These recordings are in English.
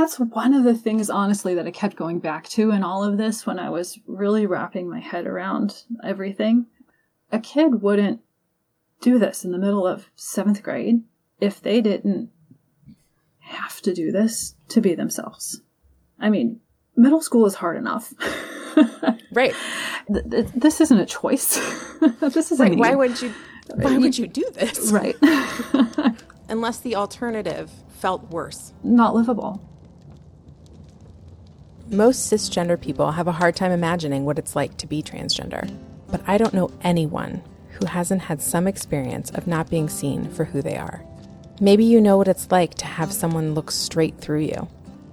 that's one of the things, honestly, that I kept going back to in all of this when I was really wrapping my head around everything. A kid wouldn't do this in the middle of seventh grade if they didn't have to do this to be themselves. I mean, middle school is hard enough. right. This isn't a choice. this is right. Why would you? Why would you do this? Right. Unless the alternative felt worse. Not livable. Most cisgender people have a hard time imagining what it's like to be transgender. But I don't know anyone who hasn't had some experience of not being seen for who they are. Maybe you know what it's like to have someone look straight through you.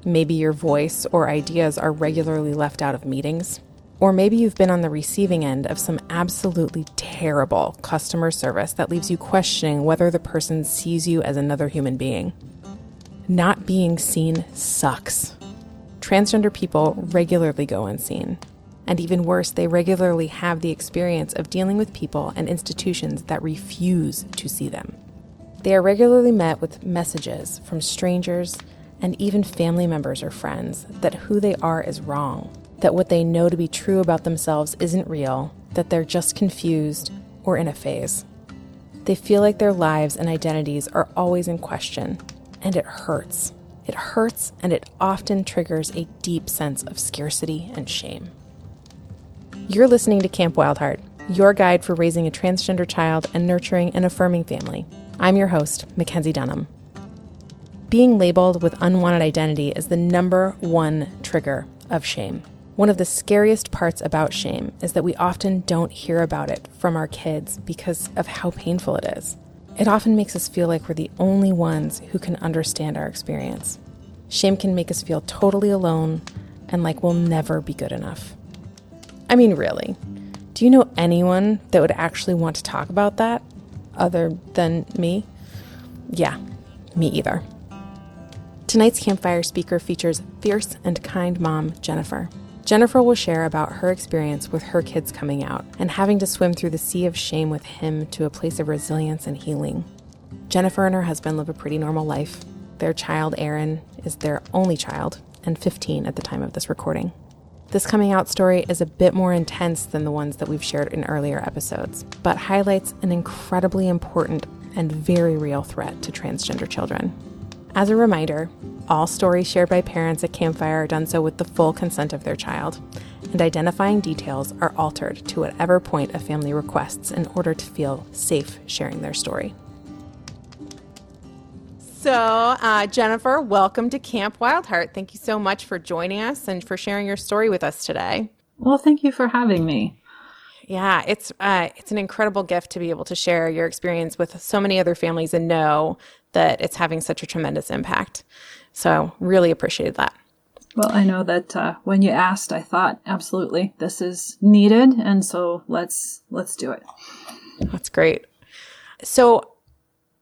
Maybe your voice or ideas are regularly left out of meetings. Or maybe you've been on the receiving end of some absolutely terrible customer service that leaves you questioning whether the person sees you as another human being. Not being seen sucks. Transgender people regularly go unseen. And even worse, they regularly have the experience of dealing with people and institutions that refuse to see them. They are regularly met with messages from strangers and even family members or friends that who they are is wrong, that what they know to be true about themselves isn't real, that they're just confused or in a phase. They feel like their lives and identities are always in question, and it hurts. It hurts, and it often triggers a deep sense of scarcity and shame. You're listening to Camp Wildheart, your guide for raising a transgender child and nurturing an affirming family. I'm your host, Mackenzie Dunham. Being labeled with unwanted identity is the number one trigger of shame. One of the scariest parts about shame is that we often don't hear about it from our kids because of how painful it is. It often makes us feel like we're the only ones who can understand our experience. Shame can make us feel totally alone and like we'll never be good enough. I mean, really, do you know anyone that would actually want to talk about that other than me? Yeah, me either. Tonight's campfire speaker features fierce and kind mom, Jennifer. Jennifer will share about her experience with her kids coming out and having to swim through the sea of shame with him to a place of resilience and healing. Jennifer and her husband live a pretty normal life. Their child, Aaron, is their only child and 15 at the time of this recording. This coming out story is a bit more intense than the ones that we've shared in earlier episodes, but highlights an incredibly important and very real threat to transgender children. As a reminder, all stories shared by parents at Campfire are done so with the full consent of their child, and identifying details are altered to whatever point a family requests in order to feel safe sharing their story. So, uh, Jennifer, welcome to Camp Wildheart. Thank you so much for joining us and for sharing your story with us today. Well, thank you for having me. Yeah, it's uh, it's an incredible gift to be able to share your experience with so many other families and know that it's having such a tremendous impact. So, really appreciated that. Well, I know that uh, when you asked, I thought absolutely this is needed, and so let's let's do it. That's great. So,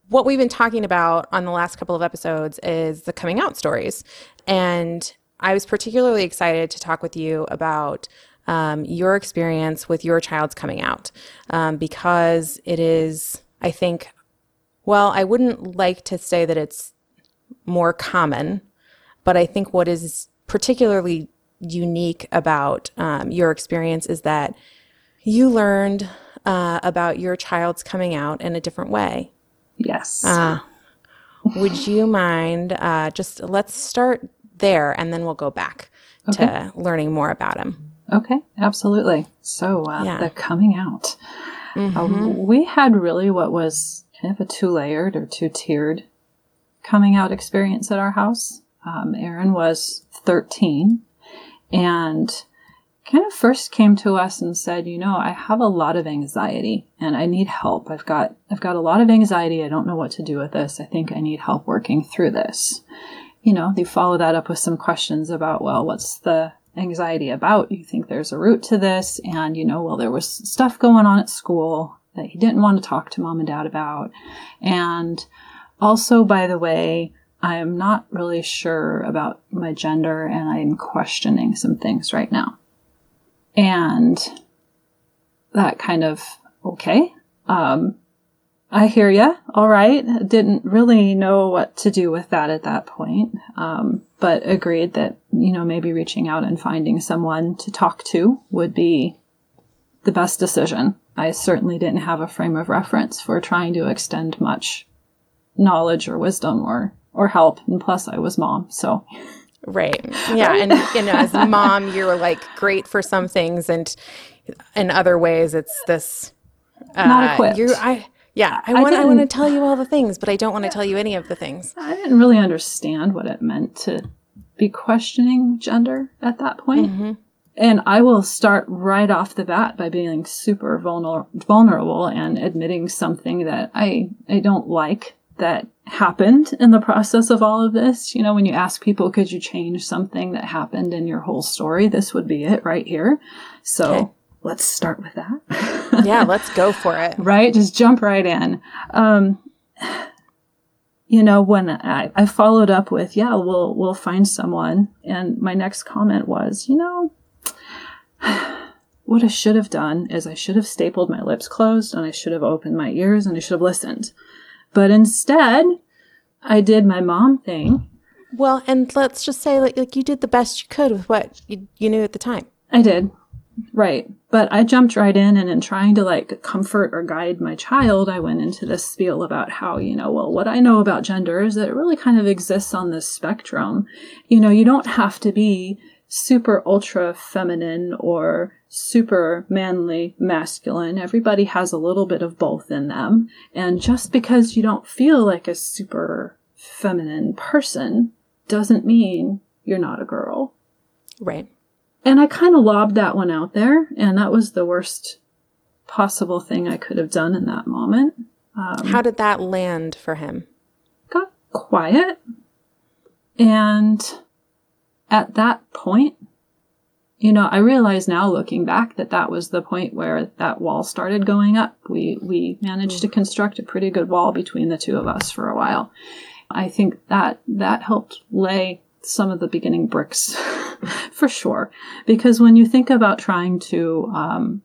what we've been talking about on the last couple of episodes is the coming out stories, and I was particularly excited to talk with you about um, your experience with your child's coming out um, because it is, I think, well, I wouldn't like to say that it's more common, but I think what is particularly unique about um, your experience is that you learned uh, about your child's coming out in a different way. Yes. Uh, would you mind uh, just let's start there and then we'll go back okay. to learning more about him. Okay, absolutely. So, uh, yeah. the coming out. Mm-hmm. Um, we had really what was kind of a two layered or two tiered coming out experience at our house. Um, Aaron was 13 and kind of first came to us and said, you know, I have a lot of anxiety and I need help. I've got, I've got a lot of anxiety. I don't know what to do with this. I think I need help working through this. You know, they follow that up with some questions about, well, what's the anxiety about? You think there's a root to this? And, you know, well, there was stuff going on at school that he didn't want to talk to mom and dad about. And also, by the way, I am not really sure about my gender and I'm questioning some things right now. And that kind of, okay. Um, I hear you. All right. Didn't really know what to do with that at that point. Um, but agreed that, you know, maybe reaching out and finding someone to talk to would be the best decision. I certainly didn't have a frame of reference for trying to extend much knowledge or wisdom or, or help. And plus I was mom. So. Right. Yeah. and, you know, as a mom, you're like great for some things and in other ways it's this, uh, not equipped. You, I, yeah, I want I want to tell you all the things, but I don't want to tell you any of the things. I didn't really understand what it meant to be questioning gender at that point. Mm-hmm. And I will start right off the bat by being super vulner- vulnerable and admitting something that I I don't like that happened in the process of all of this. You know, when you ask people, could you change something that happened in your whole story? This would be it right here. So okay let's start with that. yeah, let's go for it. Right? Just jump right in. Um, you know, when I, I followed up with, yeah, we'll, we'll find someone. And my next comment was, you know, what I should have done is I should have stapled my lips closed and I should have opened my ears and I should have listened. But instead, I did my mom thing. Well, and let's just say like, like you did the best you could with what you, you knew at the time. I did. Right. But I jumped right in and in trying to like comfort or guide my child, I went into this spiel about how, you know, well, what I know about gender is that it really kind of exists on this spectrum. You know, you don't have to be super ultra feminine or super manly masculine. Everybody has a little bit of both in them. And just because you don't feel like a super feminine person doesn't mean you're not a girl. Right. And I kind of lobbed that one out there, and that was the worst possible thing I could have done in that moment. Um, How did that land for him? Got quiet. And at that point, you know, I realize now looking back that that was the point where that wall started going up. We, we managed to construct a pretty good wall between the two of us for a while. I think that, that helped lay some of the beginning bricks for sure. Because when you think about trying to um,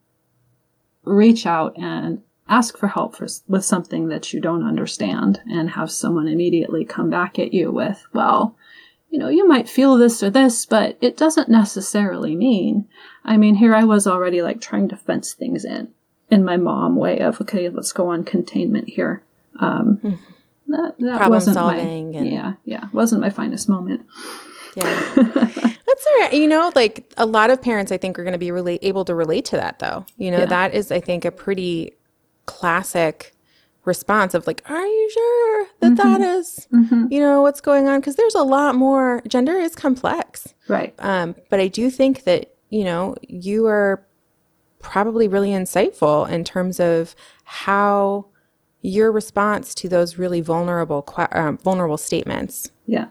reach out and ask for help for, with something that you don't understand and have someone immediately come back at you with, well, you know, you might feel this or this, but it doesn't necessarily mean. I mean, here I was already like trying to fence things in, in my mom way of, okay, let's go on containment here. Um, mm-hmm that, that problem wasn't solving. My, and... Yeah, yeah, wasn't my finest moment. Yeah, that's all right. You know, like a lot of parents, I think, are going to be really able to relate to that, though. You know, yeah. that is, I think, a pretty classic response of like, "Are you sure that, mm-hmm. that is, mm-hmm. you know, what's going on?" Because there's a lot more. Gender is complex, right? Um, but I do think that you know you are probably really insightful in terms of how your response to those really vulnerable um, vulnerable statements yeah.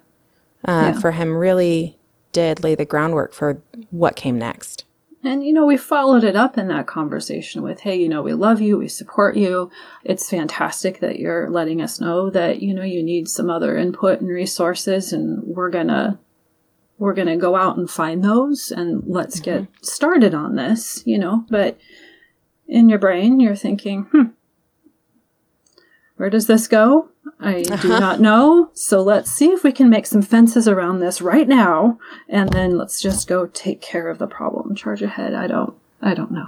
Uh, yeah. for him really did lay the groundwork for what came next and you know we followed it up in that conversation with hey you know we love you we support you it's fantastic that you're letting us know that you know you need some other input and resources and we're gonna we're gonna go out and find those and let's mm-hmm. get started on this you know but in your brain you're thinking hmm where does this go? I uh-huh. do not know. So let's see if we can make some fences around this right now, and then let's just go take care of the problem. Charge ahead. I don't. I don't know.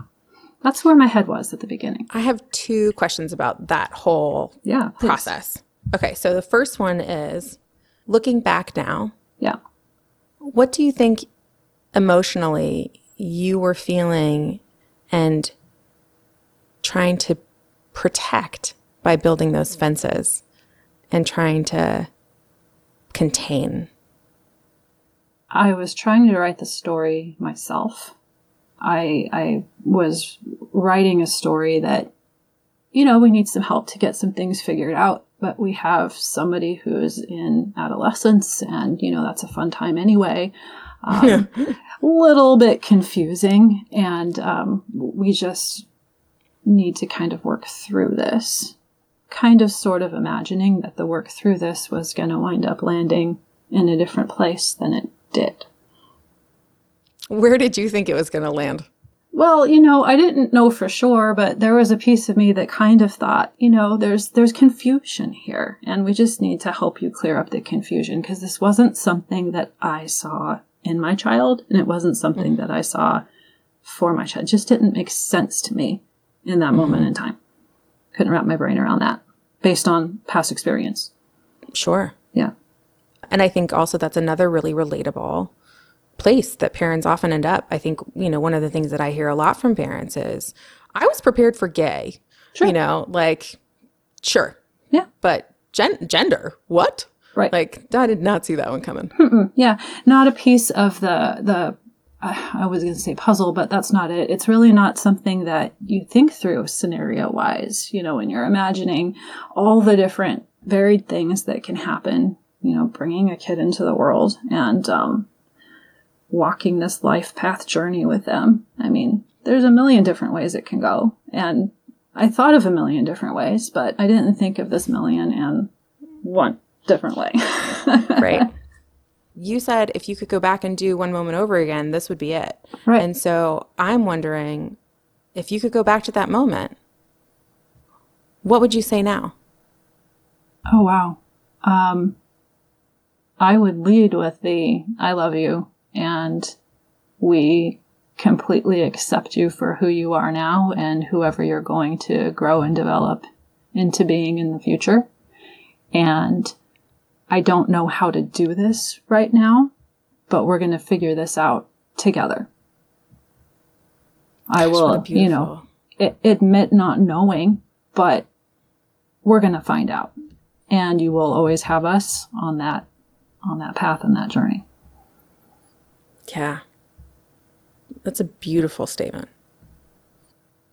That's where my head was at the beginning. I have two questions about that whole yeah process. Okay, so the first one is looking back now. Yeah. What do you think emotionally you were feeling and trying to protect by building those fences and trying to contain? I was trying to write the story myself. I, I was writing a story that, you know, we need some help to get some things figured out, but we have somebody who's in adolescence and, you know, that's a fun time anyway. Um, little bit confusing and, um, we just need to kind of work through this kind of sort of imagining that the work through this was going to wind up landing in a different place than it did. Where did you think it was going to land? well, you know, I didn't know for sure, but there was a piece of me that kind of thought, you know, there's there's confusion here, and we just need to help you clear up the confusion because this wasn't something that I saw in my child, and it wasn't something mm-hmm. that I saw for my child. It just didn't make sense to me in that mm-hmm. moment in time. Couldn't wrap my brain around that based on past experience. Sure. Yeah. And I think also that's another really relatable place that parents often end up. I think, you know, one of the things that I hear a lot from parents is, I was prepared for gay. Sure. You know, like, sure. Yeah. But gen- gender, what? Right. Like, I did not see that one coming. Mm-mm. Yeah. Not a piece of the, the, I was going to say puzzle, but that's not it. It's really not something that you think through scenario wise, you know, when you're imagining all the different varied things that can happen, you know, bringing a kid into the world and, um, walking this life path journey with them. I mean, there's a million different ways it can go. And I thought of a million different ways, but I didn't think of this million and one different way. right. You said if you could go back and do one moment over again, this would be it. Right. And so I'm wondering if you could go back to that moment, what would you say now? Oh, wow. Um, I would lead with the I love you and we completely accept you for who you are now and whoever you're going to grow and develop into being in the future. And I don't know how to do this right now, but we're going to figure this out together. I will, you know, admit not knowing, but we're going to find out. And you will always have us on that, on that path and that journey. Yeah. That's a beautiful statement.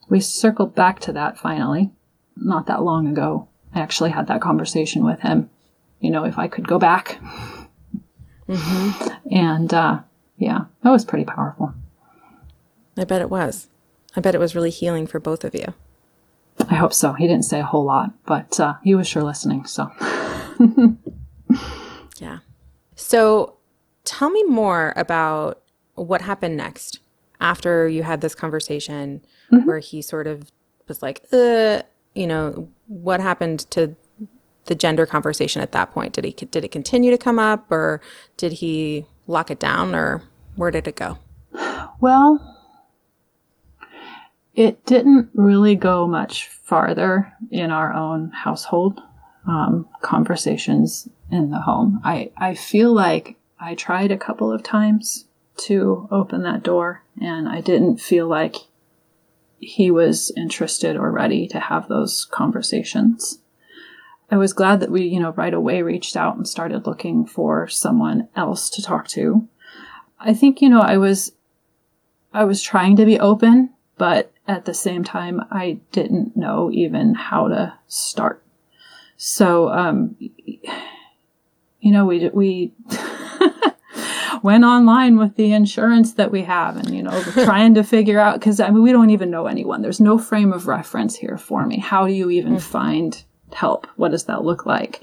We circled back to that finally, not that long ago. I actually had that conversation with him. You know, if I could go back. Mm-hmm. And uh, yeah, that was pretty powerful. I bet it was. I bet it was really healing for both of you. I hope so. He didn't say a whole lot, but uh, he was sure listening. So, yeah. So, Tell me more about what happened next after you had this conversation mm-hmm. where he sort of was like, uh, you know, what happened to the gender conversation at that point? Did he did it continue to come up or did he lock it down or where did it go? Well, it didn't really go much farther in our own household um, conversations in the home. I, I feel like I tried a couple of times to open that door, and I didn't feel like he was interested or ready to have those conversations. I was glad that we, you know, right away reached out and started looking for someone else to talk to. I think, you know, I was, I was trying to be open, but at the same time, I didn't know even how to start. So, um, you know, we, we, went online with the insurance that we have and, you know, trying to figure out, cause I mean, we don't even know anyone. There's no frame of reference here for me. How do you even mm. find help? What does that look like?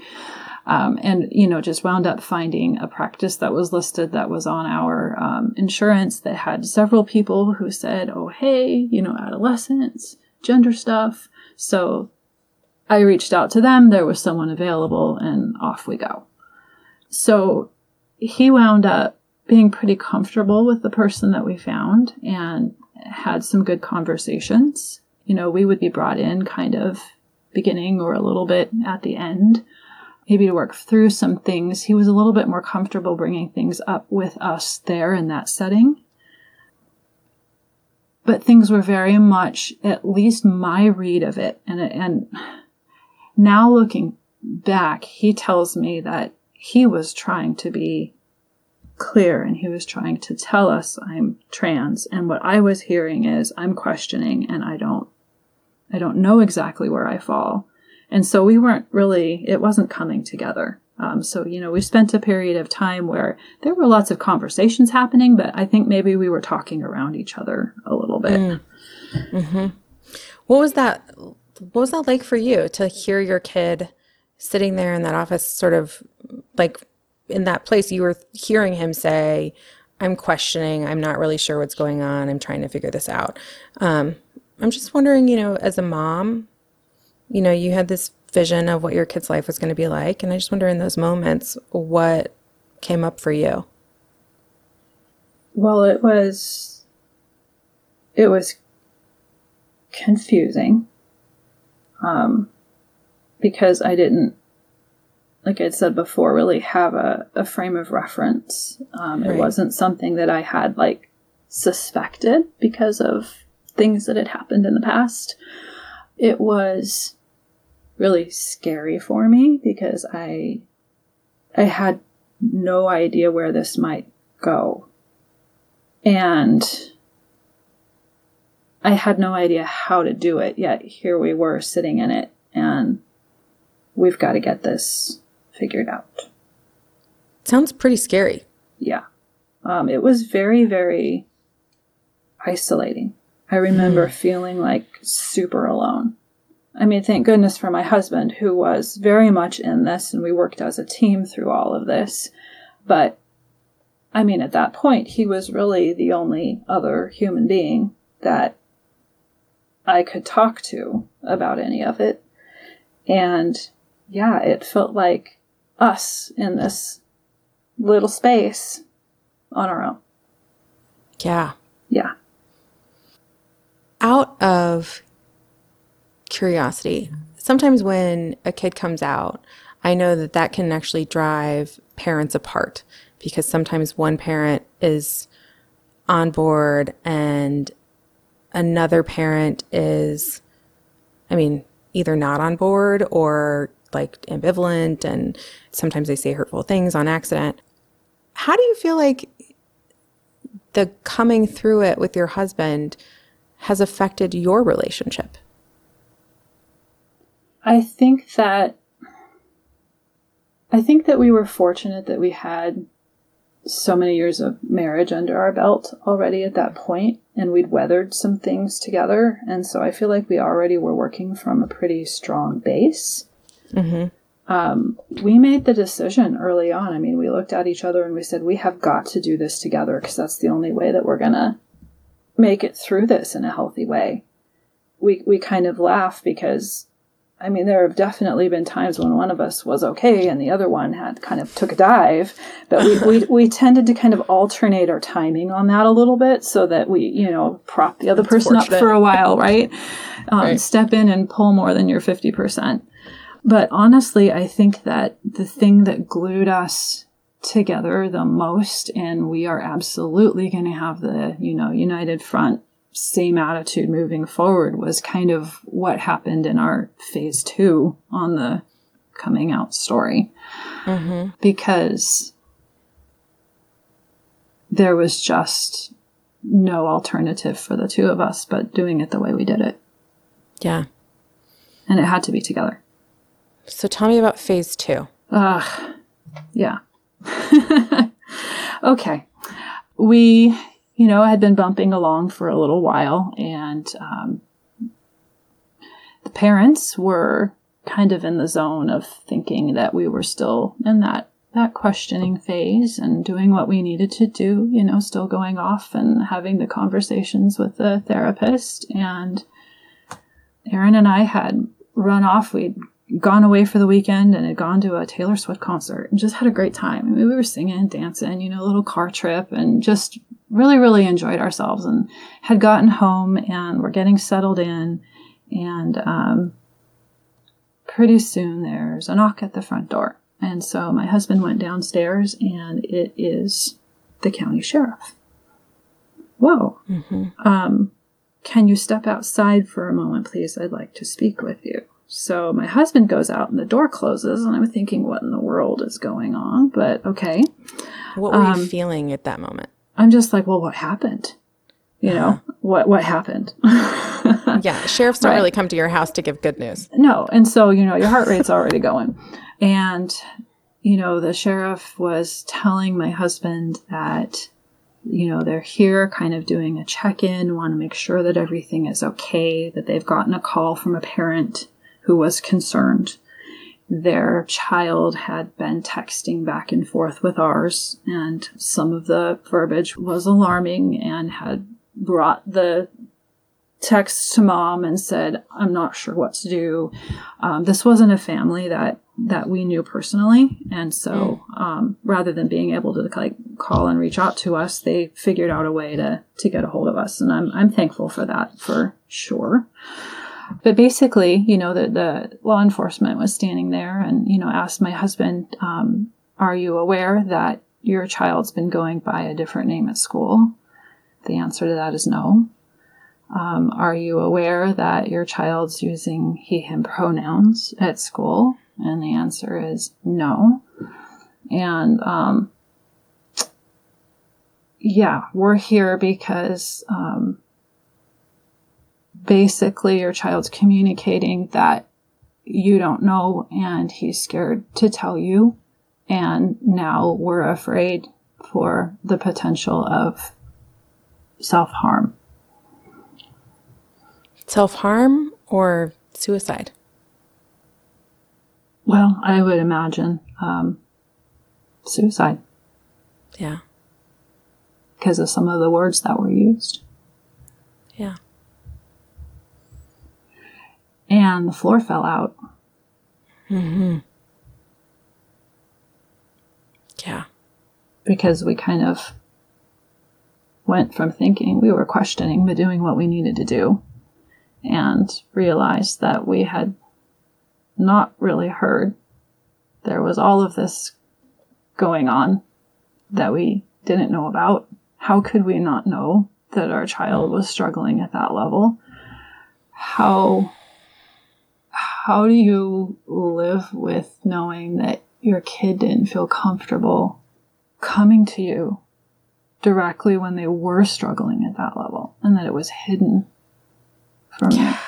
Um, and you know just wound up finding a practice that was listed that was on our um, insurance that had several people who said oh hey you know adolescence gender stuff so i reached out to them there was someone available and off we go so he wound up being pretty comfortable with the person that we found and had some good conversations. You know, we would be brought in kind of beginning or a little bit at the end, maybe to work through some things. He was a little bit more comfortable bringing things up with us there in that setting. But things were very much, at least my read of it, and, and now looking back, he tells me that he was trying to be clear and he was trying to tell us I'm trans and what I was hearing is I'm questioning and I don't I don't know exactly where I fall. And so we weren't really it wasn't coming together. Um, so you know we spent a period of time where there were lots of conversations happening, but I think maybe we were talking around each other a little bit. Mm. Mm-hmm. What was that? What was that like for you to hear your kid sitting there in that office, sort of like in that place, you were hearing him say, I'm questioning. I'm not really sure what's going on. I'm trying to figure this out. Um, I'm just wondering, you know, as a mom, you know, you had this vision of what your kid's life was going to be like. And I just wonder in those moments, what came up for you? Well, it was, it was confusing. Um, because I didn't, like I said before, really have a, a frame of reference. Um, right. It wasn't something that I had like suspected because of things that had happened in the past. It was really scary for me because I I had no idea where this might go. And I had no idea how to do it, yet here we were sitting in it and we've got to get this figured out. Sounds pretty scary. Yeah. Um, it was very, very isolating. I remember mm. feeling like super alone. I mean, thank goodness for my husband, who was very much in this, and we worked as a team through all of this. But I mean, at that point, he was really the only other human being that I could talk to about any of it. And yeah, it felt like us in this little space on our own. Yeah. Yeah. Out of curiosity, sometimes when a kid comes out, I know that that can actually drive parents apart because sometimes one parent is on board and another parent is, I mean, either not on board or like ambivalent and sometimes they say hurtful things on accident. How do you feel like the coming through it with your husband has affected your relationship? I think that I think that we were fortunate that we had so many years of marriage under our belt already at that point and we'd weathered some things together and so I feel like we already were working from a pretty strong base. Mm-hmm. Um, we made the decision early on. I mean, we looked at each other and we said, we have got to do this together because that's the only way that we're going to make it through this in a healthy way. We, we kind of laugh because I mean, there have definitely been times when one of us was okay and the other one had kind of took a dive, but we, we, we tended to kind of alternate our timing on that a little bit so that we, you know, prop the other That's person fortunate. up for a while, right? Um, right? Step in and pull more than your 50%. But honestly, I think that the thing that glued us together the most, and we are absolutely going to have the, you know, united front same attitude moving forward was kind of what happened in our phase two on the coming out story. Mm-hmm. Because there was just no alternative for the two of us but doing it the way we did it. Yeah. And it had to be together. So tell me about phase two. Ugh. Yeah. okay. We you know, had been bumping along for a little while, and um, the parents were kind of in the zone of thinking that we were still in that that questioning phase and doing what we needed to do, you know, still going off and having the conversations with the therapist. And Aaron and I had run off. We'd gone away for the weekend and had gone to a Taylor Swift concert and just had a great time. I mean, we were singing, and dancing, you know, a little car trip and just really, really enjoyed ourselves and had gotten home and were getting settled in. And um, pretty soon there's a knock at the front door. And so my husband went downstairs and it is the county sheriff. Whoa. Mm-hmm. Um, can you step outside for a moment, please? I'd like to speak with you. So my husband goes out and the door closes, and I'm thinking, what in the world is going on? But okay. What were um, you feeling at that moment? I'm just like, well, what happened? You know, uh-huh. what what happened? yeah, sheriffs don't right. really come to your house to give good news. No, and so you know your heart rate's already going, and you know the sheriff was telling my husband that you know they're here, kind of doing a check in, want to make sure that everything is okay, that they've gotten a call from a parent who was concerned, their child had been texting back and forth with ours, and some of the verbiage was alarming and had brought the text to mom and said, I'm not sure what to do. Um, this wasn't a family that, that we knew personally. And so, mm. um, rather than being able to like call and reach out to us, they figured out a way to, to get a hold of us. And I'm, I'm thankful for that for sure. But basically, you know, the, the law enforcement was standing there and, you know, asked my husband, um, are you aware that your child's been going by a different name at school? The answer to that is no. Um, are you aware that your child's using he, him pronouns at school? And the answer is no. And, um, yeah, we're here because, um, basically your child's communicating that you don't know and he's scared to tell you. And now we're afraid for the potential of self harm. Self harm or suicide? Well, I would imagine um, suicide. Yeah. Because of some of the words that were used. Yeah. And the floor fell out. hmm Yeah. Because we kind of went from thinking we were questioning but doing what we needed to do and realized that we had not really heard. There was all of this going on that we didn't know about. How could we not know that our child was struggling at that level? How how do you live with knowing that your kid didn't feel comfortable coming to you directly when they were struggling at that level and that it was hidden from yeah.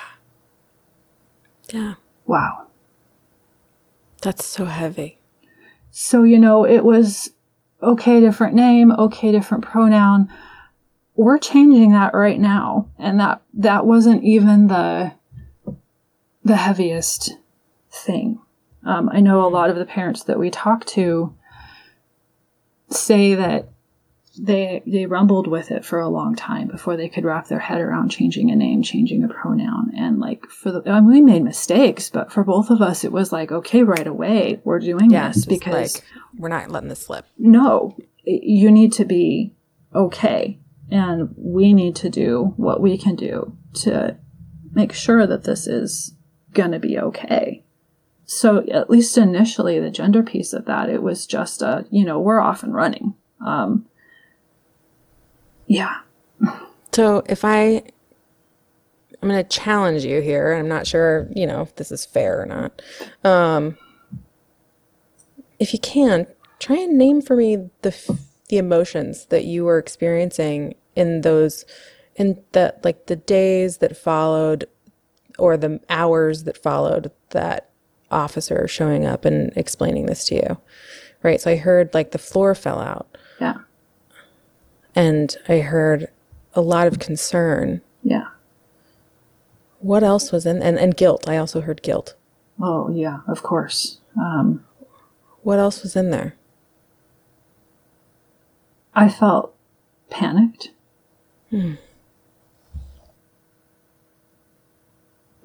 Yeah. Wow. That's so heavy. So, you know, it was okay, different name, okay, different pronoun. We're changing that right now. And that, that wasn't even the, the heaviest thing. Um, I know a lot of the parents that we talk to say that they they rumbled with it for a long time before they could wrap their head around changing a name, changing a pronoun, and like for the I mean, we made mistakes, but for both of us, it was like okay, right away, we're doing yeah, this because like, we're not letting this slip. No, you need to be okay, and we need to do what we can do to make sure that this is going to be okay. So at least initially, the gender piece of that, it was just a you know we're off and running. Um, yeah. So if I, I'm going to challenge you here. I'm not sure, you know, if this is fair or not. Um, if you can, try and name for me the the emotions that you were experiencing in those, in the like the days that followed, or the hours that followed that officer showing up and explaining this to you, right? So I heard like the floor fell out. Yeah. And I heard a lot of concern. Yeah. What else was in and, and guilt? I also heard guilt. Oh yeah, of course. Um, what else was in there? I felt panicked. Hmm.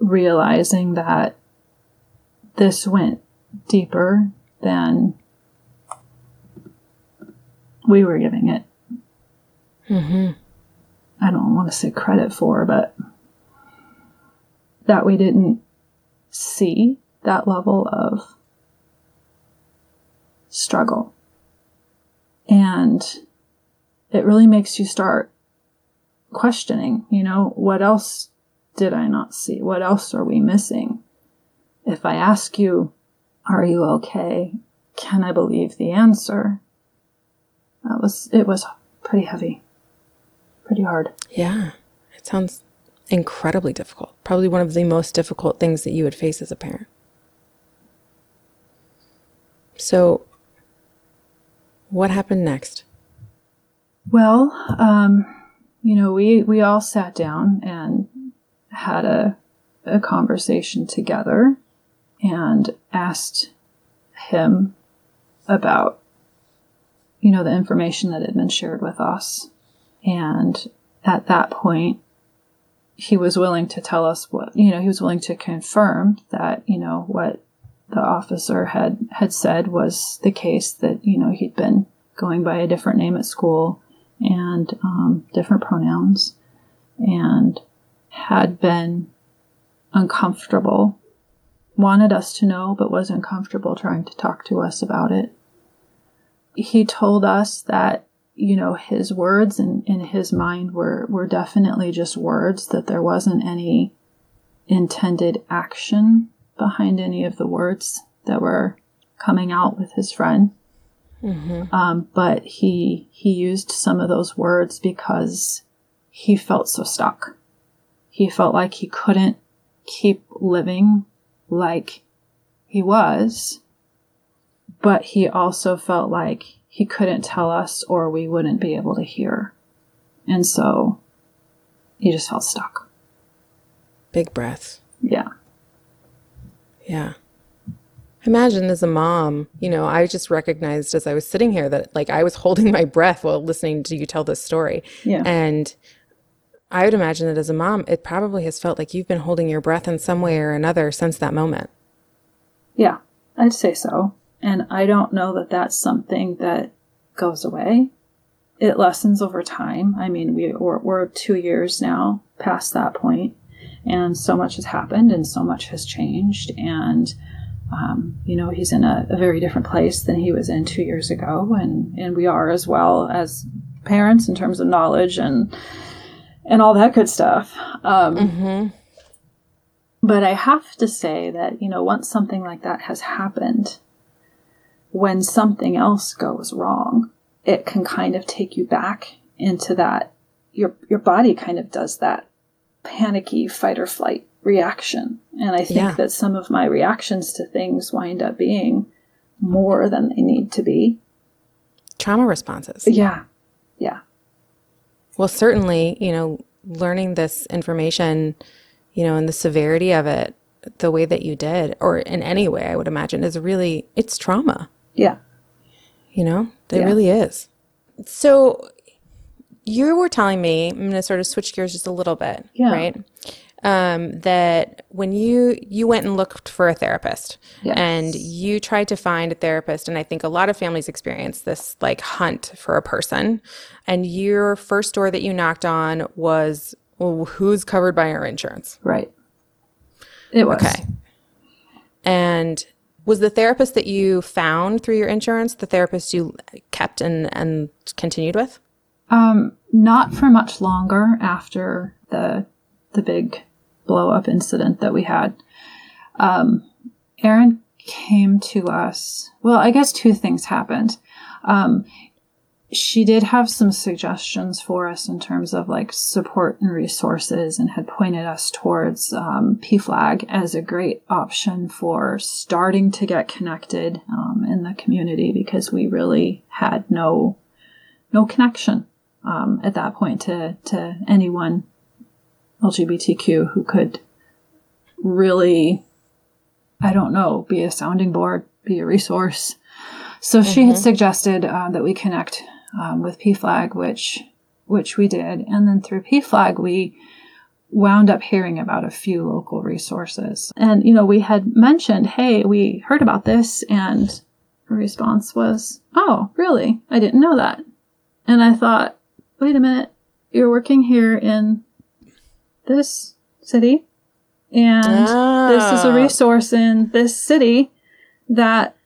Realizing that this went deeper than we were giving it. Mm-hmm. I don't want to say credit for, but that we didn't see that level of struggle. And it really makes you start questioning, you know, what else did I not see? What else are we missing? If I ask you, are you okay? Can I believe the answer? That was, it was pretty heavy pretty hard. Yeah. It sounds incredibly difficult. Probably one of the most difficult things that you would face as a parent. So, what happened next? Well, um, you know, we, we all sat down and had a, a conversation together. and asked him about, you know, the information that had been shared with us. And at that point, he was willing to tell us what, you know, he was willing to confirm that, you know, what the officer had, had said was the case that, you know, he'd been going by a different name at school and um, different pronouns and had been uncomfortable, wanted us to know, but was uncomfortable trying to talk to us about it. He told us that, you know, his words in, in his mind were, were definitely just words, that there wasn't any intended action behind any of the words that were coming out with his friend. Mm-hmm. Um, but he he used some of those words because he felt so stuck. He felt like he couldn't keep living like he was, but he also felt like he couldn't tell us or we wouldn't be able to hear. And so he just felt stuck. Big breath. Yeah. Yeah. Imagine as a mom, you know, I just recognized as I was sitting here that like I was holding my breath while listening to you tell this story. Yeah. And I would imagine that as a mom, it probably has felt like you've been holding your breath in some way or another since that moment. Yeah, I'd say so. And I don't know that that's something that goes away. It lessens over time. I mean, we, we're, we're two years now past that point, and so much has happened and so much has changed. And um, you know, he's in a, a, very different place than he was in two years ago, and and we are as well as parents in terms of knowledge and and all that good stuff. Um, mm-hmm. But I have to say that you know, once something like that has happened, when something else goes wrong, it can kind of take you back into that. Your your body kind of does that panicky fight or flight reaction. And I think yeah. that some of my reactions to things wind up being more than they need to be. Trauma responses. Yeah. Yeah. Well, certainly, you know, learning this information, you know, and the severity of it the way that you did, or in any way, I would imagine, is really, it's trauma. Yeah. You know, it yeah. really is. So you were telling me, I'm going to sort of switch gears just a little bit, yeah. right? Um, that when you you went and looked for a therapist yes. and you tried to find a therapist and i think a lot of families experience this like hunt for a person and your first door that you knocked on was well, who's covered by our insurance? Right. It was. Okay. And was the therapist that you found through your insurance the therapist you kept and and continued with? Um not for much longer after the the big blow up incident that we had. Um, Aaron came to us. Well, I guess two things happened. Um, she did have some suggestions for us in terms of like support and resources and had pointed us towards um, PFLAG as a great option for starting to get connected um, in the community because we really had no no connection um, at that point to to anyone LGBTQ who could really, I don't know, be a sounding board, be a resource. So mm-hmm. she had mm-hmm. suggested uh, that we connect um, with PFLAG, which which we did, and then through PFLAG we wound up hearing about a few local resources. And you know, we had mentioned, "Hey, we heard about this," and her response was, "Oh, really? I didn't know that." And I thought, "Wait a minute, you're working here in this city. And ah. this is a resource in this city that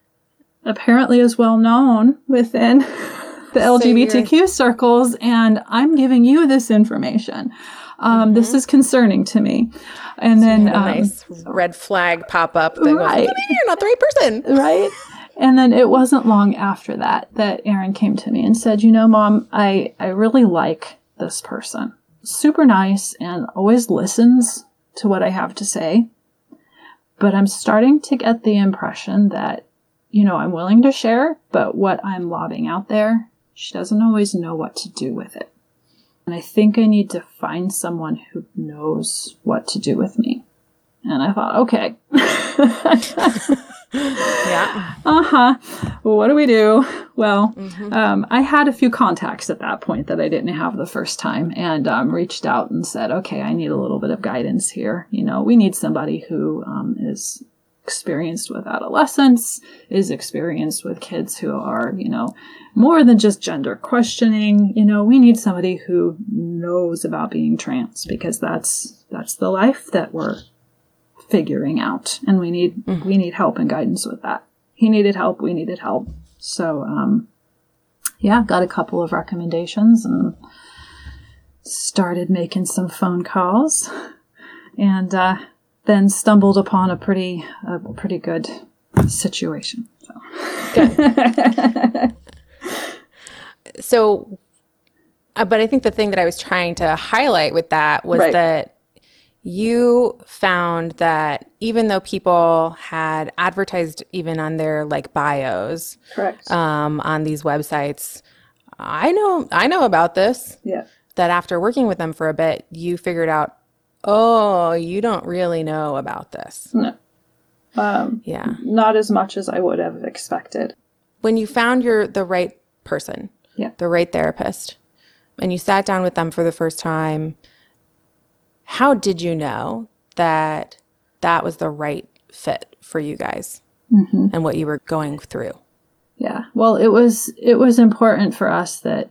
apparently is well known within the LGBTQ circles. And I'm giving you this information. Um, mm-hmm. This is concerning to me. And so then um, nice red flag pop up that right. goes, you're not the right person. Right. And then it wasn't long after that that Aaron came to me and said, you know, mom, I, I really like this person super nice and always listens to what I have to say. But I'm starting to get the impression that, you know, I'm willing to share, but what I'm lobbing out there, she doesn't always know what to do with it. And I think I need to find someone who knows what to do with me. And I thought, okay. yeah. Uh huh. Well, what do we do? Well, mm-hmm. um, I had a few contacts at that point that I didn't have the first time and um, reached out and said, okay, I need a little bit of guidance here. You know, we need somebody who um, is experienced with adolescence, is experienced with kids who are, you know, more than just gender questioning. You know, we need somebody who knows about being trans because that's that's the life that we're figuring out and we need mm-hmm. we need help and guidance with that. He needed help we needed help. So um yeah got a couple of recommendations and started making some phone calls. And uh then stumbled upon a pretty a pretty good situation so. Good. So uh, but i think the thing that i was trying to highlight with that was right. that you found that even though people had advertised even on their like bios correct. um, on these websites i know i know about this. Yeah. That after working with them for a bit you figured out oh you don't really know about this. No. Um, yeah. not as much as i would have expected. When you found your the right person yeah. the right therapist and you sat down with them for the first time how did you know that that was the right fit for you guys mm-hmm. and what you were going through? Yeah. Well, it was it was important for us that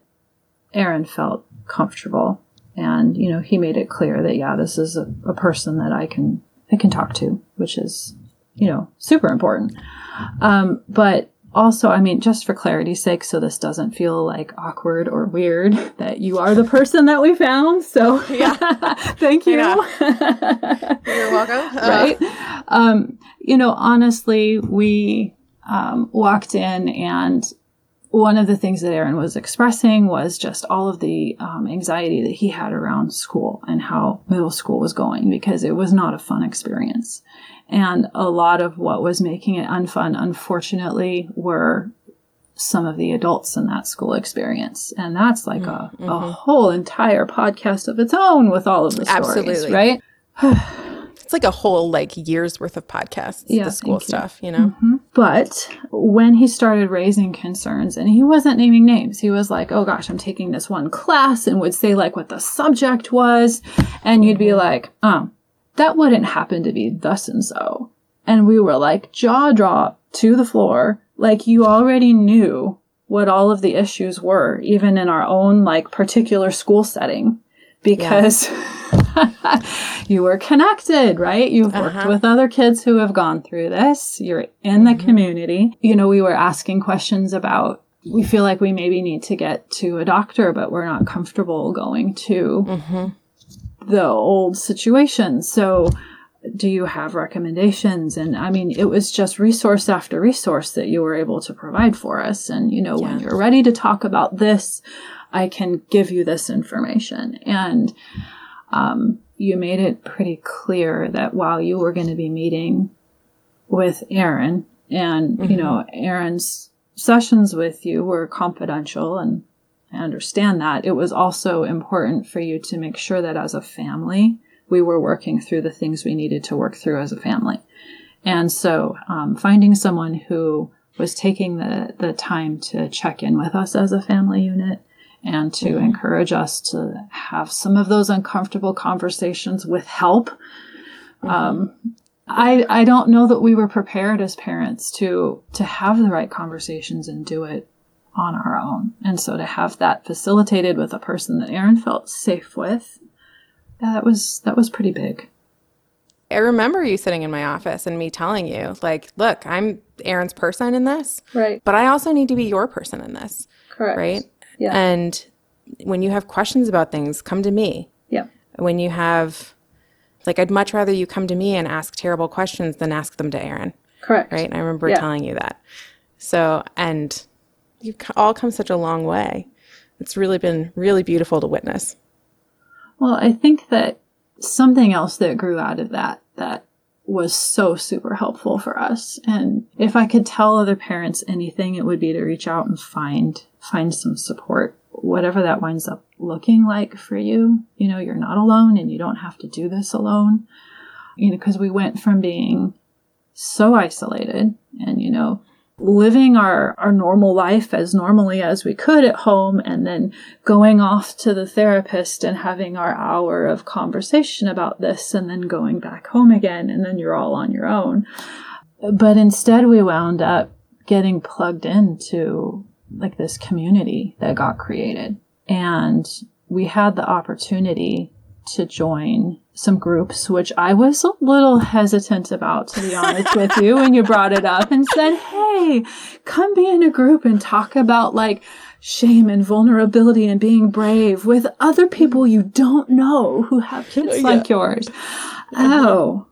Aaron felt comfortable and you know, he made it clear that yeah, this is a, a person that I can I can talk to, which is, you know, super important. Um, but also, I mean, just for clarity's sake, so this doesn't feel like awkward or weird, that you are the person that we found. So, yeah, thank you. Yeah. You're welcome. Uh. right. Um, you know, honestly, we um, walked in, and one of the things that Aaron was expressing was just all of the um, anxiety that he had around school and how middle school was going because it was not a fun experience. And a lot of what was making it unfun, unfortunately, were some of the adults in that school experience. And that's like a, mm-hmm. a whole entire podcast of its own with all of the stories, Absolutely. right? it's like a whole like year's worth of podcasts, yeah, the school stuff, you, you know? Mm-hmm. But when he started raising concerns and he wasn't naming names, he was like, oh gosh, I'm taking this one class and would say like what the subject was. And you'd be mm-hmm. like, oh, that wouldn't happen to be thus and so. And we were like jaw drop to the floor. Like you already knew what all of the issues were, even in our own like particular school setting, because yeah. you were connected, right? You've worked uh-huh. with other kids who have gone through this. You're in the mm-hmm. community. You know, we were asking questions about we feel like we maybe need to get to a doctor, but we're not comfortable going to mm-hmm the old situation. So do you have recommendations? And I mean, it was just resource after resource that you were able to provide for us. And, you know, yeah. when you're ready to talk about this, I can give you this information. And, um, you made it pretty clear that while you were going to be meeting with Aaron and, mm-hmm. you know, Aaron's sessions with you were confidential and I understand that. It was also important for you to make sure that as a family, we were working through the things we needed to work through as a family. And so, um, finding someone who was taking the, the time to check in with us as a family unit and to mm-hmm. encourage us to have some of those uncomfortable conversations with help. Mm-hmm. Um, I, I don't know that we were prepared as parents to, to have the right conversations and do it on our own. And so to have that facilitated with a person that Aaron felt safe with, that was that was pretty big. I remember you sitting in my office and me telling you, like, look, I'm Aaron's person in this. Right. But I also need to be your person in this. Correct. Right? Yeah. And when you have questions about things, come to me. Yeah. When you have like I'd much rather you come to me and ask terrible questions than ask them to Aaron. Correct. Right? And I remember yeah. telling you that. So, and you've all come such a long way. It's really been really beautiful to witness. Well, I think that something else that grew out of that that was so super helpful for us. And if I could tell other parents anything, it would be to reach out and find find some support, whatever that winds up looking like for you. You know, you're not alone and you don't have to do this alone. you know, because we went from being so isolated and, you know, living our, our normal life as normally as we could at home and then going off to the therapist and having our hour of conversation about this and then going back home again and then you're all on your own. But instead we wound up getting plugged into like this community that got created and we had the opportunity to join some groups, which I was a little hesitant about, to be honest with you, when you brought it up and said, Hey, come be in a group and talk about like shame and vulnerability and being brave with other people you don't know who have kids yeah. like yours. Oh,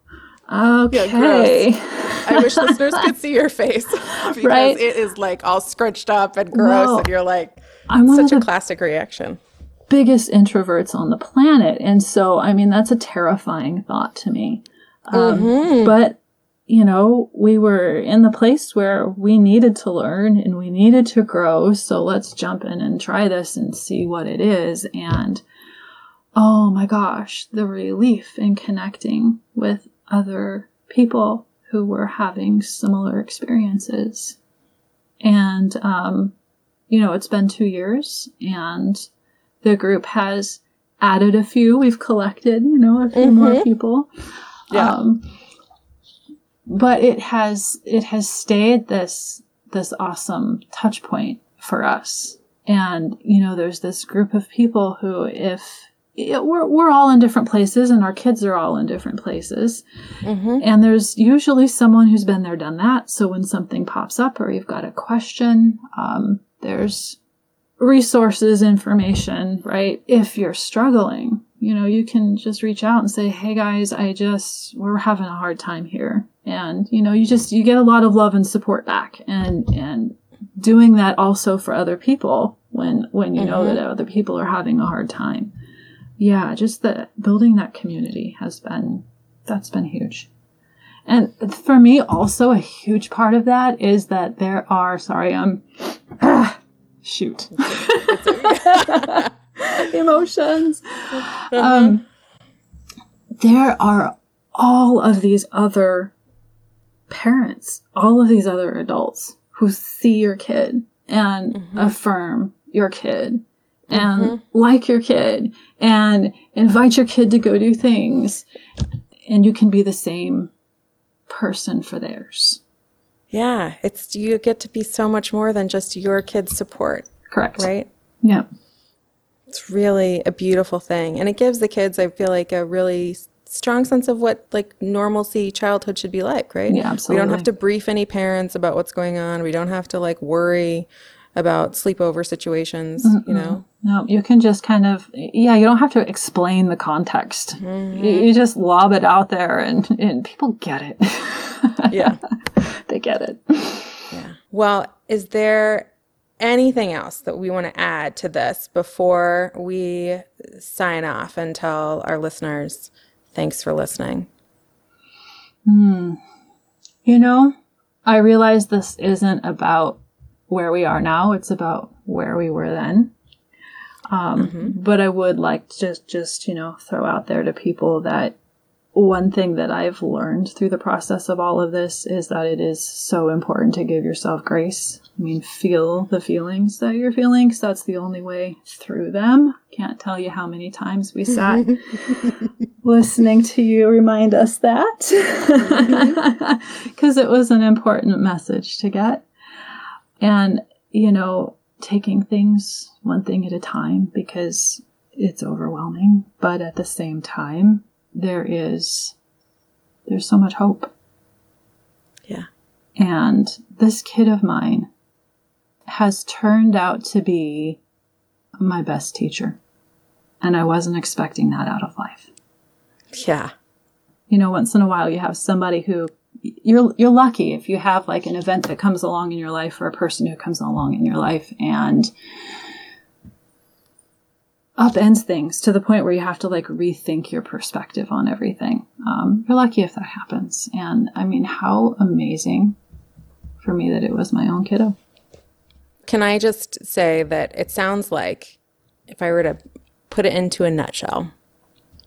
Okay. Yeah, I wish listeners could see your face because right? it is like all scrunched up and gross, and you're like, I'm such a classic reaction biggest introverts on the planet. And so, I mean, that's a terrifying thought to me. Um, mm-hmm. But, you know, we were in the place where we needed to learn and we needed to grow. So let's jump in and try this and see what it is. And, oh my gosh, the relief in connecting with other people who were having similar experiences. And, um, you know, it's been two years and the group has added a few. We've collected, you know, a few mm-hmm. more people. Yeah. Um, but it has it has stayed this this awesome touch point for us. And you know, there's this group of people who, if it, we're we're all in different places, and our kids are all in different places, mm-hmm. and there's usually someone who's been there, done that. So when something pops up, or you've got a question, um, there's resources, information, right? If you're struggling, you know, you can just reach out and say, Hey guys, I just, we're having a hard time here. And, you know, you just, you get a lot of love and support back and, and doing that also for other people when, when you mm-hmm. know that other people are having a hard time. Yeah, just that building that community has been, that's been huge. And for me, also a huge part of that is that there are, sorry, I'm, shoot emotions mm-hmm. um, there are all of these other parents all of these other adults who see your kid and mm-hmm. affirm your kid and mm-hmm. like your kid and invite your kid to go do things and you can be the same person for theirs yeah, it's you get to be so much more than just your kid's support. Correct. Right? Yeah. It's really a beautiful thing. And it gives the kids, I feel like, a really strong sense of what like normalcy childhood should be like, right? Yeah, absolutely. We don't have to brief any parents about what's going on. We don't have to like worry about sleepover situations, mm you know? No, you can just kind of, yeah, you don't have to explain the context. Mm-hmm. You, you, just lob it out there and, and people get it. yeah. they get it. Yeah. Well, is there anything else that we want to add to this before we sign off and tell our listeners thanks for listening? Hmm. You know, I realize this isn't about where we are now, it's about where we were then. Um, mm-hmm. But I would like to just, just, you know, throw out there to people that one thing that I've learned through the process of all of this is that it is so important to give yourself grace. I mean, feel the feelings that you're feeling because that's the only way through them. Can't tell you how many times we sat listening to you remind us that because it was an important message to get. And, you know, taking things one thing at a time because it's overwhelming, but at the same time, there is there's so much hope. Yeah. And this kid of mine has turned out to be my best teacher. And I wasn't expecting that out of life. Yeah. You know, once in a while you have somebody who you're you're lucky if you have like an event that comes along in your life or a person who comes along in your life and upends things to the point where you have to like rethink your perspective on everything. Um, you're lucky if that happens. And I mean, how amazing for me that it was my own kiddo. Can I just say that it sounds like if I were to put it into a nutshell,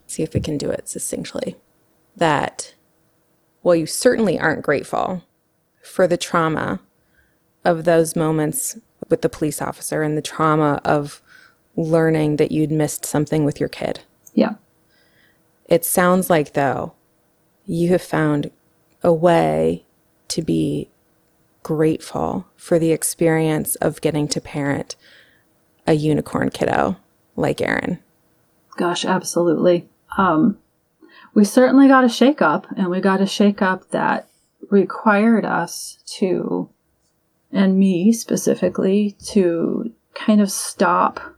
see if we can do it succinctly. that, well, you certainly aren't grateful for the trauma of those moments with the police officer and the trauma of learning that you'd missed something with your kid. Yeah. It sounds like, though, you have found a way to be grateful for the experience of getting to parent a unicorn kiddo like Aaron. Gosh, absolutely. Um, we certainly got a shake up, and we got a shake up that required us to, and me specifically, to kind of stop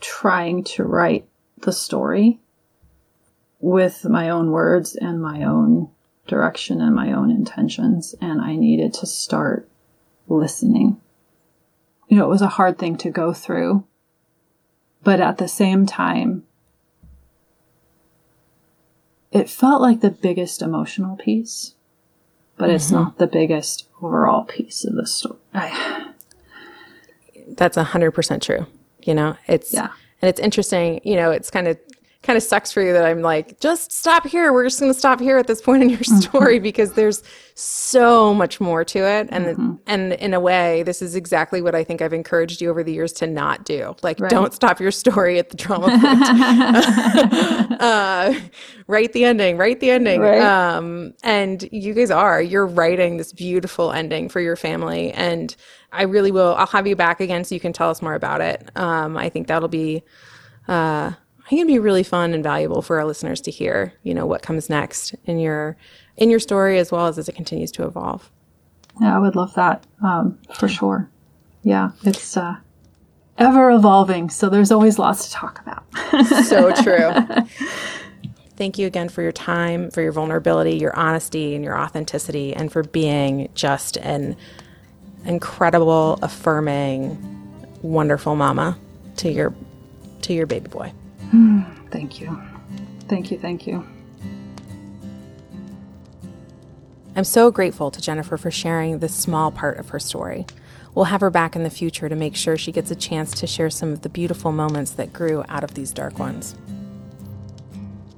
trying to write the story with my own words and my own direction and my own intentions. And I needed to start listening. You know, it was a hard thing to go through, but at the same time, it felt like the biggest emotional piece, but mm-hmm. it's not the biggest overall piece of the story. That's a hundred percent true. You know, it's, yeah. and it's interesting, you know, it's kind of kind of sucks for you that I'm like, just stop here. We're just going to stop here at this point in your mm-hmm. story mm-hmm. because there's so much more to it. And mm-hmm. and in a way, this is exactly what I think I've encouraged you over the years to not do. Like, right. don't stop your story at the trauma point. uh, write the ending. Write the ending. Right. Um, and you guys are. You're writing this beautiful ending for your family, and I really will. I'll have you back again so you can tell us more about it. Um, I think that'll be. Uh, I think it'd be really fun and valuable for our listeners to hear, you know, what comes next in your in your story as well as as it continues to evolve. Yeah, I would love that um, for sure. Yeah, it's uh, ever evolving, so there's always lots to talk about. so true. Thank you again for your time, for your vulnerability, your honesty, and your authenticity, and for being just an incredible, affirming, wonderful mama to your to your baby boy. Thank you. Thank you. Thank you. I'm so grateful to Jennifer for sharing this small part of her story. We'll have her back in the future to make sure she gets a chance to share some of the beautiful moments that grew out of these dark ones.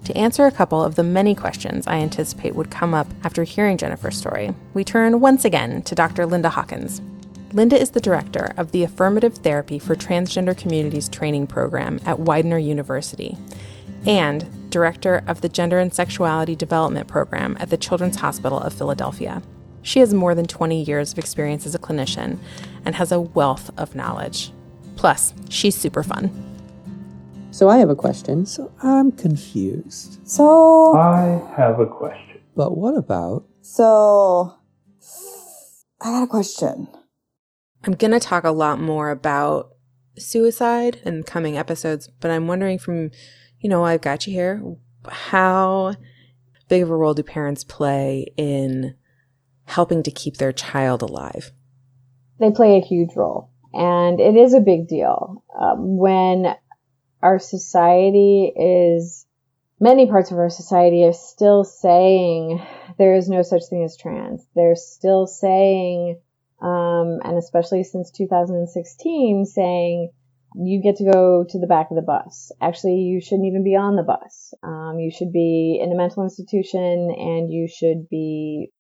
To answer a couple of the many questions I anticipate would come up after hearing Jennifer's story, we turn once again to Dr. Linda Hawkins, Linda is the director of the Affirmative Therapy for Transgender Communities training program at Widener University and director of the Gender and Sexuality Development program at the Children's Hospital of Philadelphia. She has more than 20 years of experience as a clinician and has a wealth of knowledge. Plus, she's super fun. So I have a question. So I'm confused. So I have a question. But what about? So I got a question. I'm going to talk a lot more about suicide in coming episodes, but I'm wondering from, you know, I've got you here, how big of a role do parents play in helping to keep their child alive? They play a huge role, and it is a big deal. Um, when our society is, many parts of our society are still saying there is no such thing as trans. They're still saying um, and especially since 2016, saying you get to go to the back of the bus. Actually, you shouldn't even be on the bus. Um, you should be in a mental institution and you should be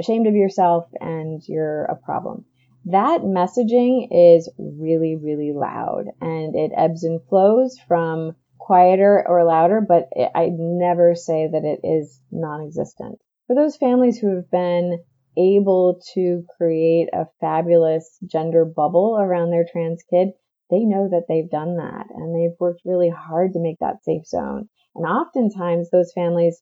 ashamed of yourself and you're a problem. That messaging is really, really loud and it ebbs and flows from quieter or louder, but I'd never say that it is non-existent. For those families who have been able to create a fabulous gender bubble around their trans kid, they know that they've done that and they've worked really hard to make that safe zone. And oftentimes those families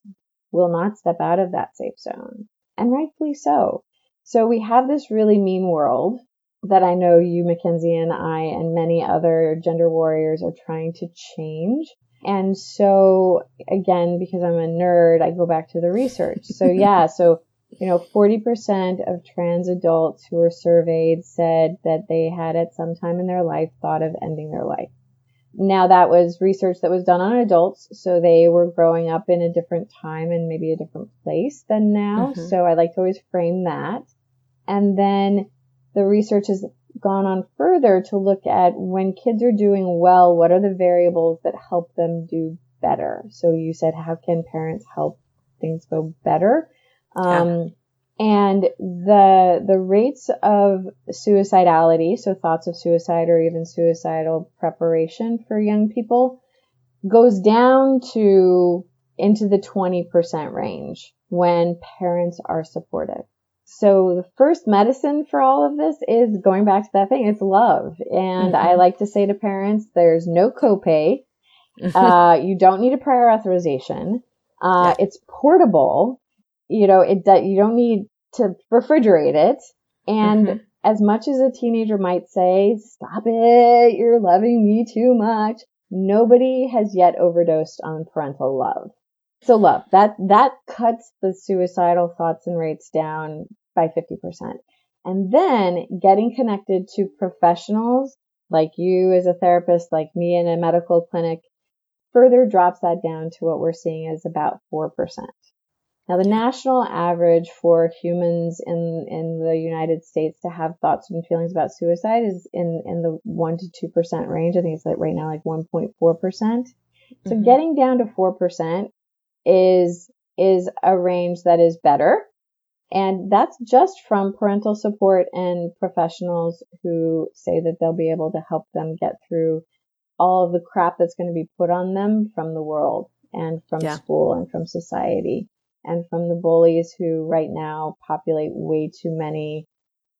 will not step out of that safe zone and rightfully so. So we have this really mean world that I know you, Mackenzie, and I, and many other gender warriors are trying to change. And so again, because I'm a nerd, I go back to the research. So yeah, so you know, 40% of trans adults who were surveyed said that they had at some time in their life thought of ending their life. Now that was research that was done on adults, so they were growing up in a different time and maybe a different place than now. Mm-hmm. So I like to always frame that. And then the research has gone on further to look at when kids are doing well, what are the variables that help them do better? So you said, how can parents help things go better. Um, yeah. And the the rates of suicidality, so thoughts of suicide or even suicidal preparation for young people, goes down to into the 20% range when parents are supportive. So the first medicine for all of this is going back to that thing. It's love. And mm-hmm. I like to say to parents, there's no copay. uh, you don't need a prior authorization. Uh, yeah. it's portable. You know, it, you don't need to refrigerate it. And mm-hmm. as much as a teenager might say, stop it, you're loving me too much. Nobody has yet overdosed on parental love. So love that that cuts the suicidal thoughts and rates down by 50%. And then getting connected to professionals like you as a therapist, like me in a medical clinic, further drops that down to what we're seeing as about 4%. Now, the national average for humans in, in the United States to have thoughts and feelings about suicide is in, in the 1% to 2% range. I think it's like right now like 1.4%. So mm-hmm. getting down to 4% is, is a range that is better. And that's just from parental support and professionals who say that they'll be able to help them get through all of the crap that's going to be put on them from the world and from yeah. school and from society and from the bullies who right now populate way too many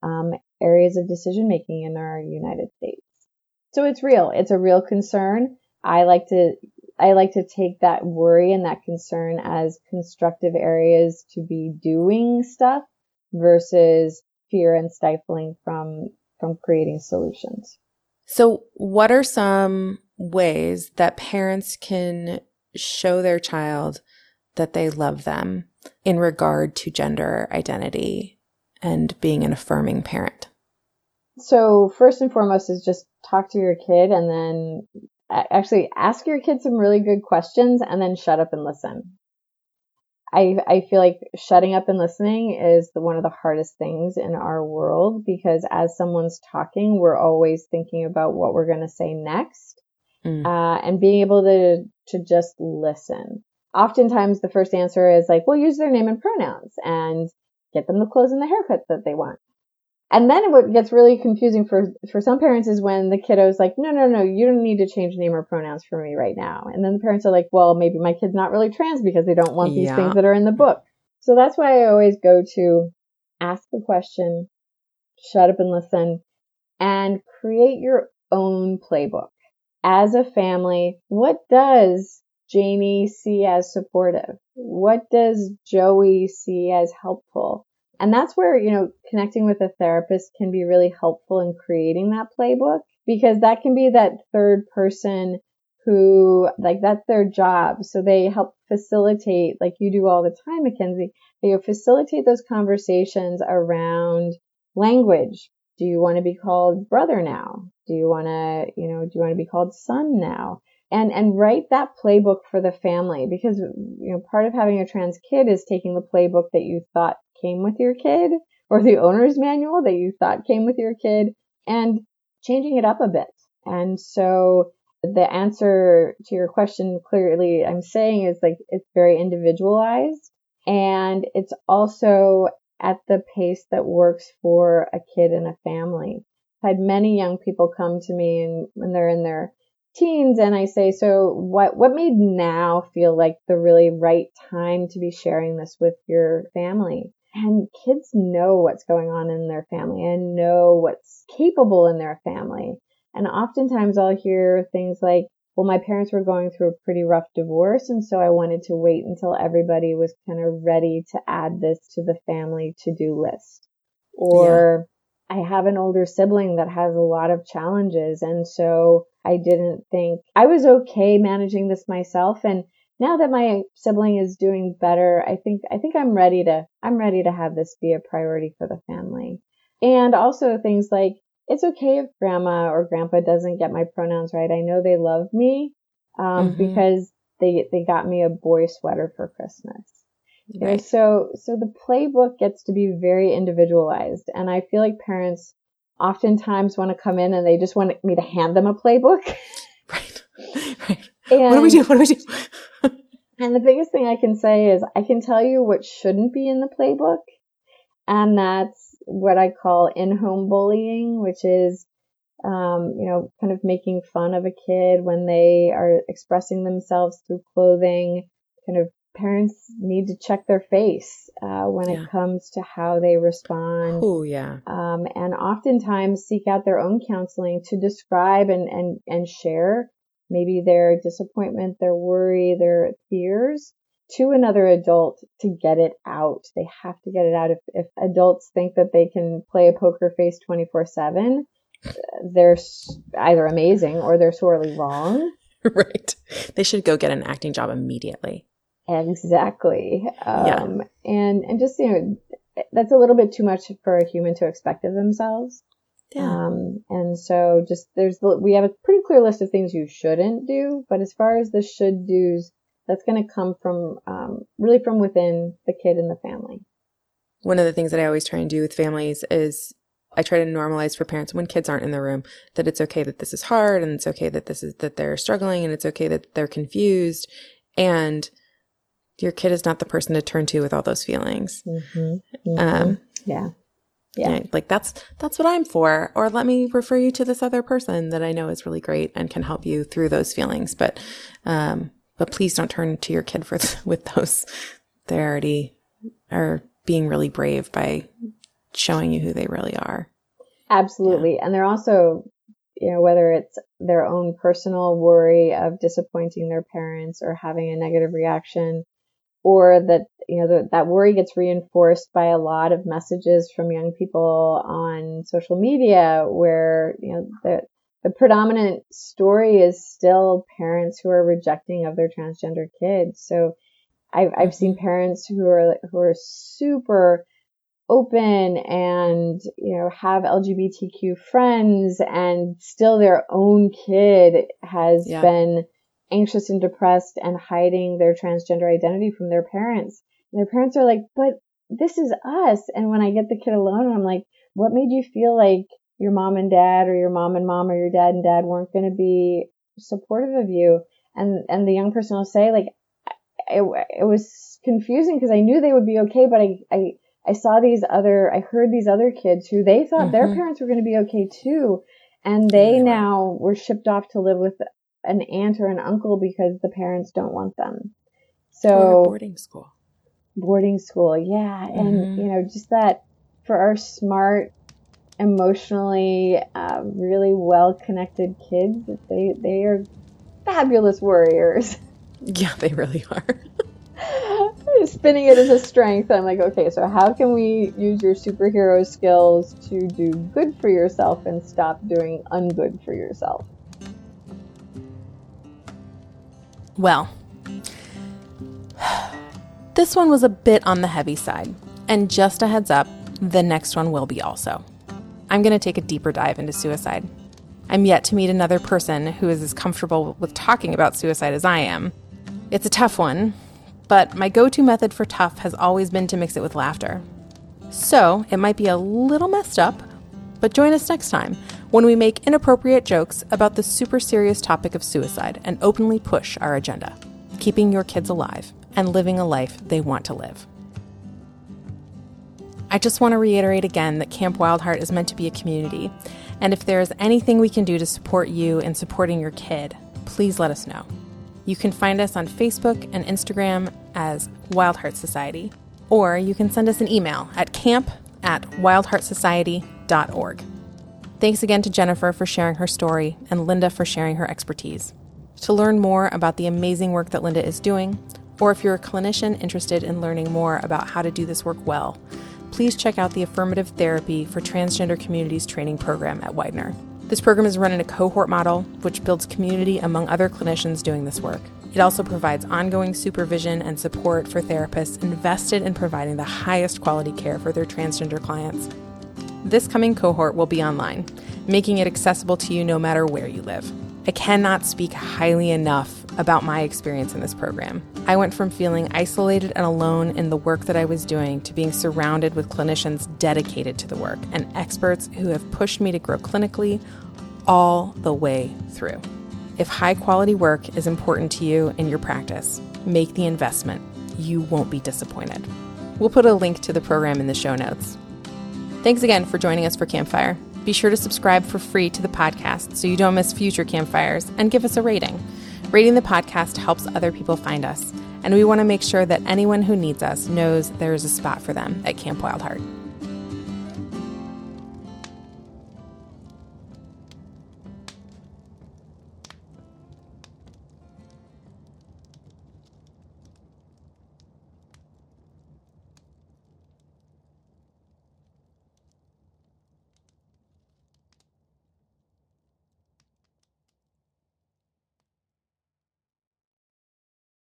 um, areas of decision making in our United States. So it's real. It's a real concern. I like to I like to take that worry and that concern as constructive areas to be doing stuff versus fear and stifling from from creating solutions. So, what are some ways that parents can show their child that they love them in regard to gender identity and being an affirming parent? So, first and foremost is just talk to your kid and then actually ask your kid some really good questions and then shut up and listen. I, I feel like shutting up and listening is the, one of the hardest things in our world because as someone's talking, we're always thinking about what we're going to say next. Mm. Uh, and being able to, to just listen oftentimes the first answer is like, well, use their name and pronouns and get them the clothes and the haircut that they want. And then what gets really confusing for, for some parents is when the kiddo's like, no, no, no, you don't need to change name or pronouns for me right now. And then the parents are like, well, maybe my kid's not really trans because they don't want these yeah. things that are in the book. So that's why I always go to ask the question, shut up and listen, and create your own playbook. As a family, what does Jamie see as supportive? What does Joey see as helpful? And that's where, you know, connecting with a therapist can be really helpful in creating that playbook because that can be that third person who, like, that's their job. So they help facilitate, like you do all the time, Mackenzie, they facilitate those conversations around language. Do you want to be called brother now? Do you want to, you know, do you want to be called son now? And and write that playbook for the family because you know part of having a trans kid is taking the playbook that you thought came with your kid or the owner's manual that you thought came with your kid and changing it up a bit. And so the answer to your question clearly I'm saying is like it's very individualized and it's also at the pace that works for a kid and a family. I've had many young people come to me and when they're in their teens and I say, so what, what made now feel like the really right time to be sharing this with your family? And kids know what's going on in their family and know what's capable in their family. And oftentimes I'll hear things like, well, my parents were going through a pretty rough divorce. And so I wanted to wait until everybody was kind of ready to add this to the family to do list. Or I have an older sibling that has a lot of challenges. And so I didn't think I was okay managing this myself. And now that my sibling is doing better, I think, I think I'm ready to, I'm ready to have this be a priority for the family. And also things like, it's okay if grandma or grandpa doesn't get my pronouns right. I know they love me, um, mm-hmm. because they, they got me a boy sweater for Christmas. Right. so, so the playbook gets to be very individualized. And I feel like parents oftentimes want to come in and they just want me to hand them a playbook. Right. Right. And, what do we do? What do we do? And the biggest thing I can say is I can tell you what shouldn't be in the playbook. And that's what I call in-home bullying, which is, um, you know, kind of making fun of a kid when they are expressing themselves through clothing, kind of parents need to check their face uh, when yeah. it comes to how they respond. Oh yeah. Um, and oftentimes seek out their own counseling to describe and and and share maybe their disappointment, their worry, their fears to another adult to get it out. They have to get it out. If, if adults think that they can play a poker face 24 7, they're either amazing or they're sorely wrong. right. They should go get an acting job immediately. Exactly. Um, yeah. And, and just, you know, that's a little bit too much for a human to expect of themselves. Yeah. Um, and so just there's, we have a pretty clear list of things you shouldn't do, but as far as the should do's, that's going to come from, um, really from within the kid and the family. One of the things that I always try and do with families is I try to normalize for parents when kids aren't in the room that it's okay that this is hard and it's okay that this is, that they're struggling and it's okay that they're confused. And your kid is not the person to turn to with all those feelings. Mm-hmm. Mm-hmm. Um, yeah. Yeah. Like that's, that's what I'm for. Or let me refer you to this other person that I know is really great and can help you through those feelings. But, um, but please don't turn to your kid for, with those. They already are being really brave by showing you who they really are. Absolutely. Yeah. And they're also, you know, whether it's their own personal worry of disappointing their parents or having a negative reaction or that you know the, that worry gets reinforced by a lot of messages from young people on social media where you know the the predominant story is still parents who are rejecting of their transgender kids so I've, I've seen parents who are who are super open and you know have LGBTQ friends and still their own kid has yeah. been anxious and depressed and hiding their transgender identity from their parents. And their parents are like, but this is us. And when I get the kid alone, I'm like, what made you feel like your mom and dad or your mom and mom or your dad and dad weren't going to be supportive of you? And, and the young person will say like, it, it was confusing because I knew they would be okay, but I, I, I saw these other, I heard these other kids who they thought mm-hmm. their parents were going to be okay too. And they now were shipped off to live with an aunt or an uncle because the parents don't want them. So boarding school. Boarding school, yeah. And, mm-hmm. you know, just that for our smart, emotionally, uh, really well connected kids, they, they are fabulous warriors. Yeah, they really are. Spinning it as a strength, I'm like, okay, so how can we use your superhero skills to do good for yourself and stop doing ungood for yourself? Well, this one was a bit on the heavy side. And just a heads up, the next one will be also. I'm going to take a deeper dive into suicide. I'm yet to meet another person who is as comfortable with talking about suicide as I am. It's a tough one, but my go to method for tough has always been to mix it with laughter. So it might be a little messed up, but join us next time when we make inappropriate jokes about the super serious topic of suicide and openly push our agenda, keeping your kids alive and living a life they want to live. I just want to reiterate again that Camp Wildheart is meant to be a community, and if there is anything we can do to support you in supporting your kid, please let us know. You can find us on Facebook and Instagram as Wildheart Society, or you can send us an email at camp at wildheartsociety.org. Thanks again to Jennifer for sharing her story and Linda for sharing her expertise. To learn more about the amazing work that Linda is doing, or if you're a clinician interested in learning more about how to do this work well, please check out the Affirmative Therapy for Transgender Communities training program at Widener. This program is run in a cohort model, which builds community among other clinicians doing this work. It also provides ongoing supervision and support for therapists invested in providing the highest quality care for their transgender clients this coming cohort will be online, making it accessible to you no matter where you live. I cannot speak highly enough about my experience in this program. I went from feeling isolated and alone in the work that I was doing to being surrounded with clinicians dedicated to the work and experts who have pushed me to grow clinically all the way through. If high quality work is important to you in your practice, make the investment. You won't be disappointed. We'll put a link to the program in the show notes. Thanks again for joining us for Campfire. Be sure to subscribe for free to the podcast so you don't miss future campfires and give us a rating. Rating the podcast helps other people find us, and we want to make sure that anyone who needs us knows there is a spot for them at Camp Wildheart.